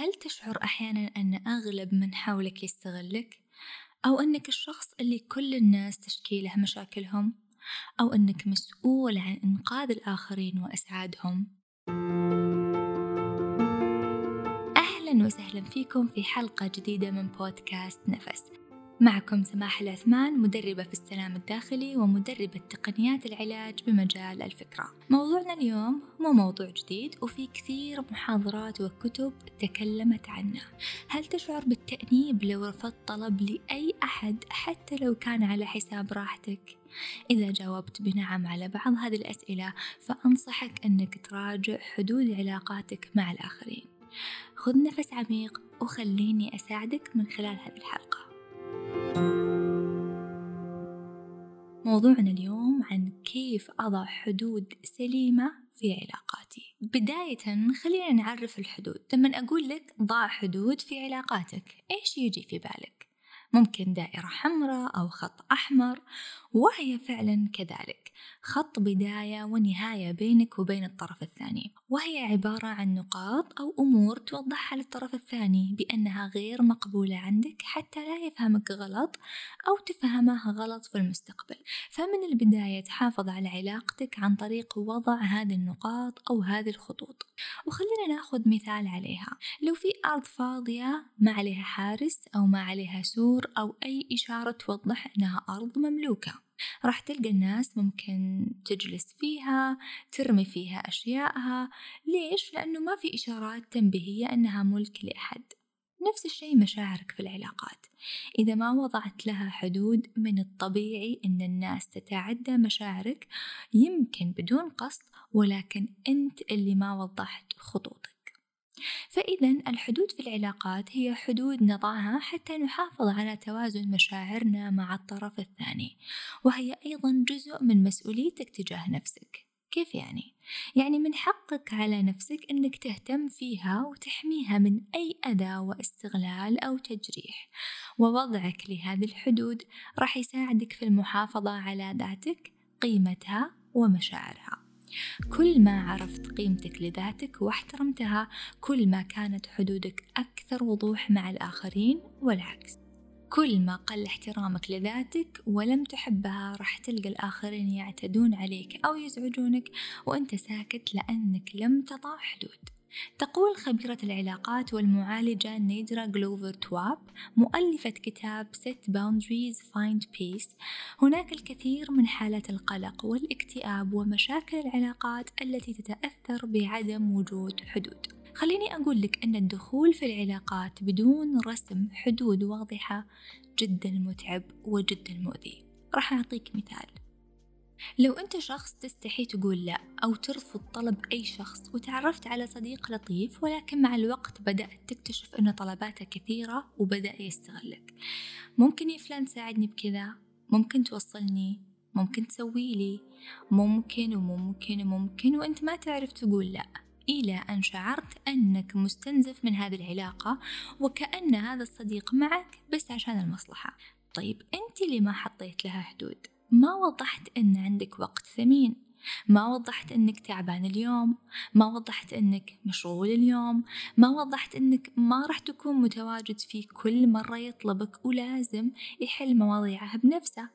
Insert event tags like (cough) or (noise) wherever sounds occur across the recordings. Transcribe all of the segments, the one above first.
هل تشعر أحيانا أن أغلب من حولك يستغلك؟ أو أنك الشخص اللي كل الناس تشكي له مشاكلهم؟ أو أنك مسؤول عن إنقاذ الآخرين وإسعادهم؟ أهلا وسهلا فيكم في حلقة جديدة من بودكاست نفس معكم سماح العثمان مدربة في السلام الداخلي ومدربة تقنيات العلاج بمجال الفكرة. موضوعنا اليوم مو موضوع جديد وفي كثير محاضرات وكتب تكلمت عنه. هل تشعر بالتأنيب لو رفضت طلب لأي أحد حتى لو كان على حساب راحتك؟ إذا جاوبت بنعم على بعض هذه الأسئلة فأنصحك أنك تراجع حدود علاقاتك مع الآخرين. خذ نفس عميق وخليني أساعدك من خلال هذه الحلقة. موضوعنا اليوم عن كيف أضع حدود سليمة في علاقاتي. بداية خلينا نعرف الحدود. لما أقول لك ضع حدود في علاقاتك. إيش يجي في بالك؟ ممكن دائرة حمراء أو خط أحمر. وهي فعلا كذلك. خط بداية ونهاية بينك وبين الطرف الثاني. وهي عبارة عن نقاط أو أمور توضحها للطرف الثاني بأنها غير مقبولة عندك حتى لا يفهمك غلط أو تفهمها غلط في المستقبل. فمن البداية تحافظ على علاقتك عن طريق وضع هذه النقاط أو هذه الخطوط. وخلينا نأخذ مثال عليها. لو في أرض فاضية ما عليها حارس أو ما عليها سور أو أي إشارة توضح أنها أرض مملوكة. (laughs) راح تلقى الناس ممكن تجلس فيها ترمي فيها أشيائها ليش؟ لأنه ما في إشارات تنبيهية أنها ملك لأحد. نفس الشيء مشاعرك في العلاقات. إذا ما وضعت لها حدود من الطبيعي أن الناس تتعدى مشاعرك يمكن بدون قصد ولكن أنت اللي ما وضحت خطوطك. فإذا الحدود في العلاقات هي حدود نضعها حتى نحافظ على توازن مشاعرنا مع الطرف الثاني وهي أيضا جزء من مسؤوليتك تجاه نفسك كيف يعني؟ يعني من حقك على نفسك أنك تهتم فيها وتحميها من أي أذى واستغلال أو تجريح ووضعك لهذه الحدود راح يساعدك في المحافظة على ذاتك قيمتها ومشاعرها كل ما عرفت قيمتك لذاتك واحترمتها كل ما كانت حدودك أكثر وضوح مع الآخرين والعكس. كل ما قل احترامك لذاتك ولم تحبها راح تلقى الآخرين يعتدون عليك أو يزعجونك وأنت ساكت لأنك لم تضع حدود. تقول خبيرة العلاقات والمعالجة نيدرا جلوفر تواب مؤلفة كتاب Set Boundaries Find Peace. هناك الكثير من حالات القلق والاكتئاب ومشاكل العلاقات التي تتأثر بعدم وجود حدود. خليني أقول لك أن الدخول في العلاقات بدون رسم حدود واضحة جدا متعب وجدا مؤذي. راح أعطيك مثال. لو أنت شخص تستحي تقول لا أو ترفض طلب أي شخص وتعرفت على صديق لطيف ولكن مع الوقت بدأت تكتشف أن طلباته كثيرة وبدأ يستغلك. ممكن يا فلان تساعدني بكذا ممكن توصلني ممكن تسوي لي ممكن وممكن وممكن وأنت ما تعرف تقول لأ. إلى أن شعرت أنك مستنزف من هذه العلاقة وكأن هذا الصديق معك بس عشان المصلحة. طيب أنت اللي ما حطيت لها حدود؟ ما وضحت أن عندك وقت ثمين. ما وضحت أنك تعبان اليوم. ما وضحت أنك مشغول اليوم. ما وضحت أنك ما راح تكون متواجد في كل مرة يطلبك ولازم يحل مواضيعه بنفسه.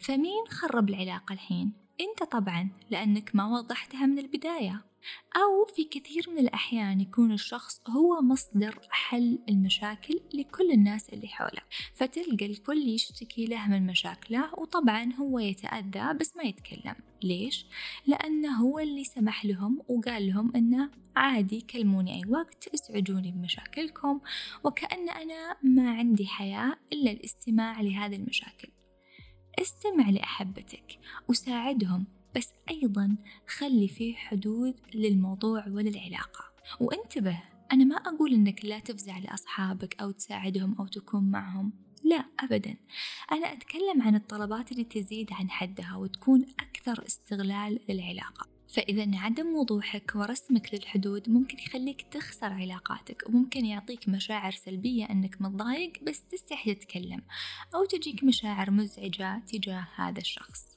فمين خرب العلاقة الحين؟ أنت طبعا لأنك ما وضحتها من البداية. أو في كثير من الأحيان يكون الشخص هو مصدر حل المشاكل لكل الناس اللي حوله فتلقى الكل يشتكي له من مشاكله وطبعا هو يتأذى بس ما يتكلم ليش؟ لأنه هو اللي سمح لهم وقال لهم أنه عادي كلموني أي وقت اسعجوني بمشاكلكم وكأن أنا ما عندي حياة إلا الاستماع لهذه المشاكل استمع لأحبتك وساعدهم بس أيضا خلي فيه حدود للموضوع وللعلاقة. وانتبه أنا ما أقول إنك لا تفزع لأصحابك أو تساعدهم أو تكون معهم. لا أبدا. أنا أتكلم عن الطلبات اللي تزيد عن حدها وتكون أكثر استغلال للعلاقة. فإذا عدم وضوحك ورسمك للحدود ممكن يخليك تخسر علاقاتك وممكن يعطيك مشاعر سلبية أنك متضايق بس تستحي تتكلم أو تجيك مشاعر مزعجة تجاه هذا الشخص.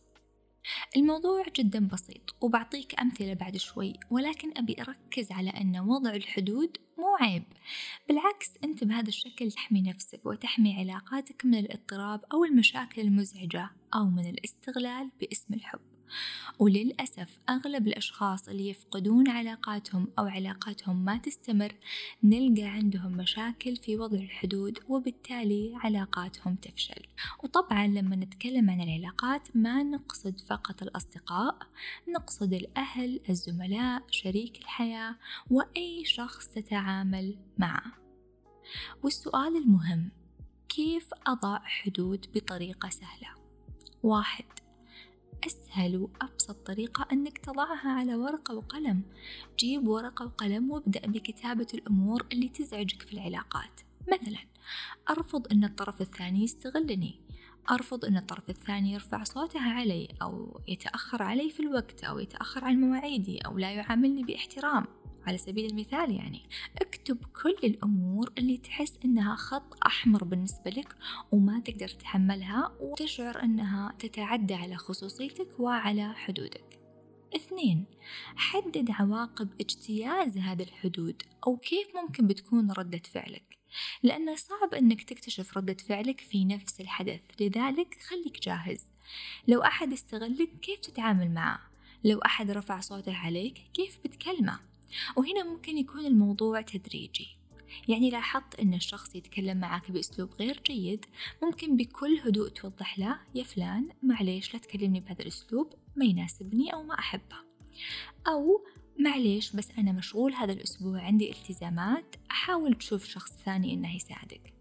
الموضوع جدا بسيط وبعطيك أمثلة بعد شوي ولكن أبي أركز على أن وضع الحدود مو عيب. بالعكس أنت بهذا الشكل تحمي نفسك وتحمي علاقاتك من الاضطراب أو المشاكل المزعجة أو من الاستغلال باسم الحب. وللأسف أغلب الأشخاص اللي يفقدون علاقاتهم أو علاقاتهم ما تستمر نلقى عندهم مشاكل في وضع الحدود وبالتالي علاقاتهم تفشل وطبعا لما نتكلم عن العلاقات ما نقصد فقط الأصدقاء نقصد الأهل الزملاء شريك الحياة وأي شخص تتعامل معه والسؤال المهم كيف أضع حدود بطريقة سهلة؟ واحد أسهل وأبسط طريقة أنك تضعها على ورقة وقلم. جيب ورقة وقلم وابدأ بكتابة الأمور اللي تزعجك في العلاقات. مثلا أرفض أن الطرف الثاني يستغلني. أرفض أن الطرف الثاني يرفع صوته علي أو يتأخر علي في الوقت أو يتأخر عن مواعيدي أو لا يعاملني باحترام. على سبيل المثال يعني اكتب كل الأمور اللي تحس إنها خط أحمر بالنسبة لك وما تقدر تتحملها وتشعر إنها تتعدى على خصوصيتك وعلى حدودك. اثنين حدد عواقب اجتياز هذه الحدود أو كيف ممكن بتكون ردة فعلك لأنه صعب أنك تكتشف ردة فعلك في نفس الحدث لذلك خليك جاهز. لو أحد استغلك كيف تتعامل معه؟ لو أحد رفع صوته عليك كيف بتكلمه؟ وهنا ممكن يكون الموضوع تدريجي. يعني لاحظت أن الشخص يتكلم معك بأسلوب غير جيد ممكن بكل هدوء توضح له يا فلان معليش لا تكلمني بهذا الأسلوب ما يناسبني أو ما أحبه. أو معليش بس أنا مشغول هذا الأسبوع عندي التزامات أحاول تشوف شخص ثاني إنه يساعدك.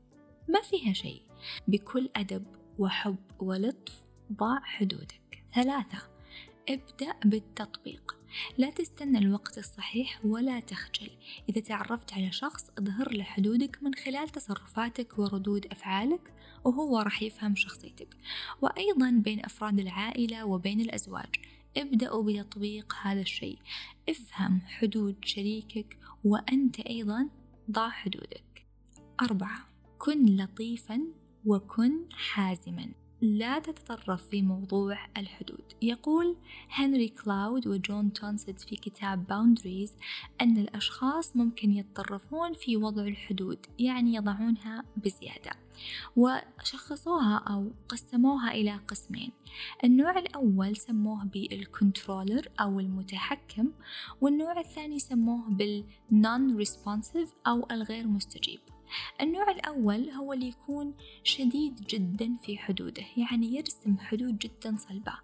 ما فيها شيء. بكل أدب وحب ولطف ضع حدودك. ثلاثة. ابدأ بالتطبيق. لا تستنى الوقت الصحيح ولا تخجل. إذا تعرفت على شخص اظهر له حدودك من خلال تصرفاتك وردود أفعالك وهو راح يفهم شخصيتك. وأيضا بين أفراد العائلة وبين الأزواج. ابدأوا بتطبيق هذا الشيء. افهم حدود شريكك وأنت أيضا ضع حدودك. أربعة. كن لطيفا وكن حازما. لا تتطرف في موضوع الحدود. يقول هنري كلاود وجون تاونسند في كتاب Boundaries أن الأشخاص ممكن يتطرفون في وضع الحدود يعني يضعونها بزيادة وشخصوها أو قسموها إلى قسمين. النوع الأول سموه بال controller أو المتحكم والنوع الثاني سموه بال non-responsive أو الغير مستجيب. النوع الأول هو اللي يكون شديد جدا في حدوده يعني يرسم حدود جدا صلبة.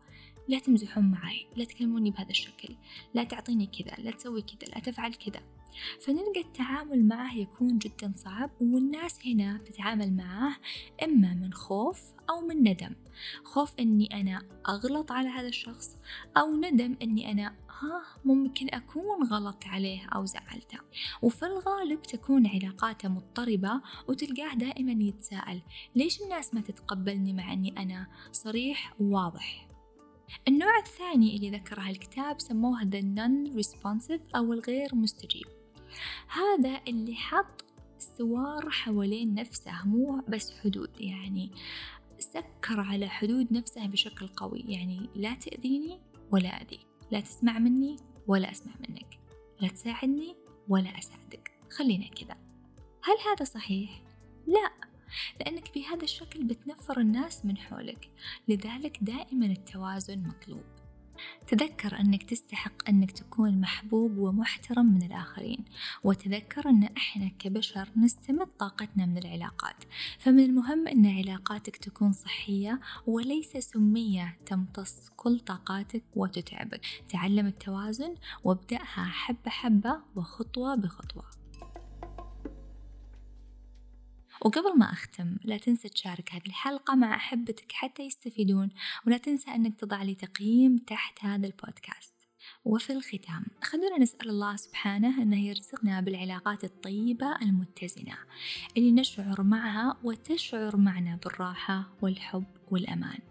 لا تمزحون معي لا تكلموني بهذا الشكل لا تعطيني كذا لا تسوي كذا لا تفعل كذا. فنلقى التعامل معه يكون جدا صعب والناس هنا تتعامل معه إما من خوف أو من ندم. خوف أني أنا أغلط على هذا الشخص أو ندم أني أنا ها ممكن أكون غلط عليه أو زعلته. وفي الغالب تكون علاقاته مضطربة وتلقاه دائما يتساءل ليش الناس ما تتقبلني مع أني أنا صريح وواضح؟ النوع الثاني اللي ذكره الكتاب سموه The Non-Responsive أو الغير مستجيب. هذا اللي حط سوار حوالين نفسه مو بس حدود يعني سكر على حدود نفسه بشكل قوي. يعني لا تأذيني ولا أذيك لا تسمع مني ولا أسمع منك لا تساعدني ولا أساعدك. خلينا كذا. هل هذا صحيح؟ لا لأنك بهذا الشكل بتنفر الناس من حولك. لذلك دائما التوازن مطلوب. تذكر أنك تستحق أنك تكون محبوب ومحترم من الآخرين وتذكر أن إحنا كبشر نستمد طاقتنا من العلاقات. فمن المهم أن علاقاتك تكون صحية وليس سمية تمتص كل طاقاتك وتتعبك. تعلم التوازن وابدأها حبة حبة وخطوة بخطوة. وقبل ما أختم لا تنسى تشارك هذه الحلقة مع أحبتك حتى يستفيدون ولا تنسى أنك تضع لي تقييم تحت هذا البودكاست. وفي الختام خلونا نسأل الله سبحانه أنه يرزقنا بالعلاقات الطيبة المتزنة اللي نشعر معها وتشعر معنا بالراحة والحب والأمان.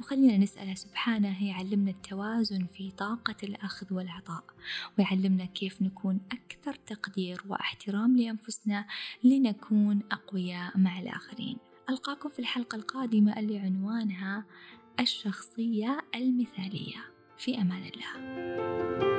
وخلينا نسأله سبحانه يعلمنا التوازن في طاقة الأخذ والعطاء ويعلمنا كيف نكون أكثر تقدير واحترام لأنفسنا لنكون أقوياء مع الآخرين. ألقاكم في الحلقة القادمة اللي عنوانها الشخصية المثالية. في أمان الله.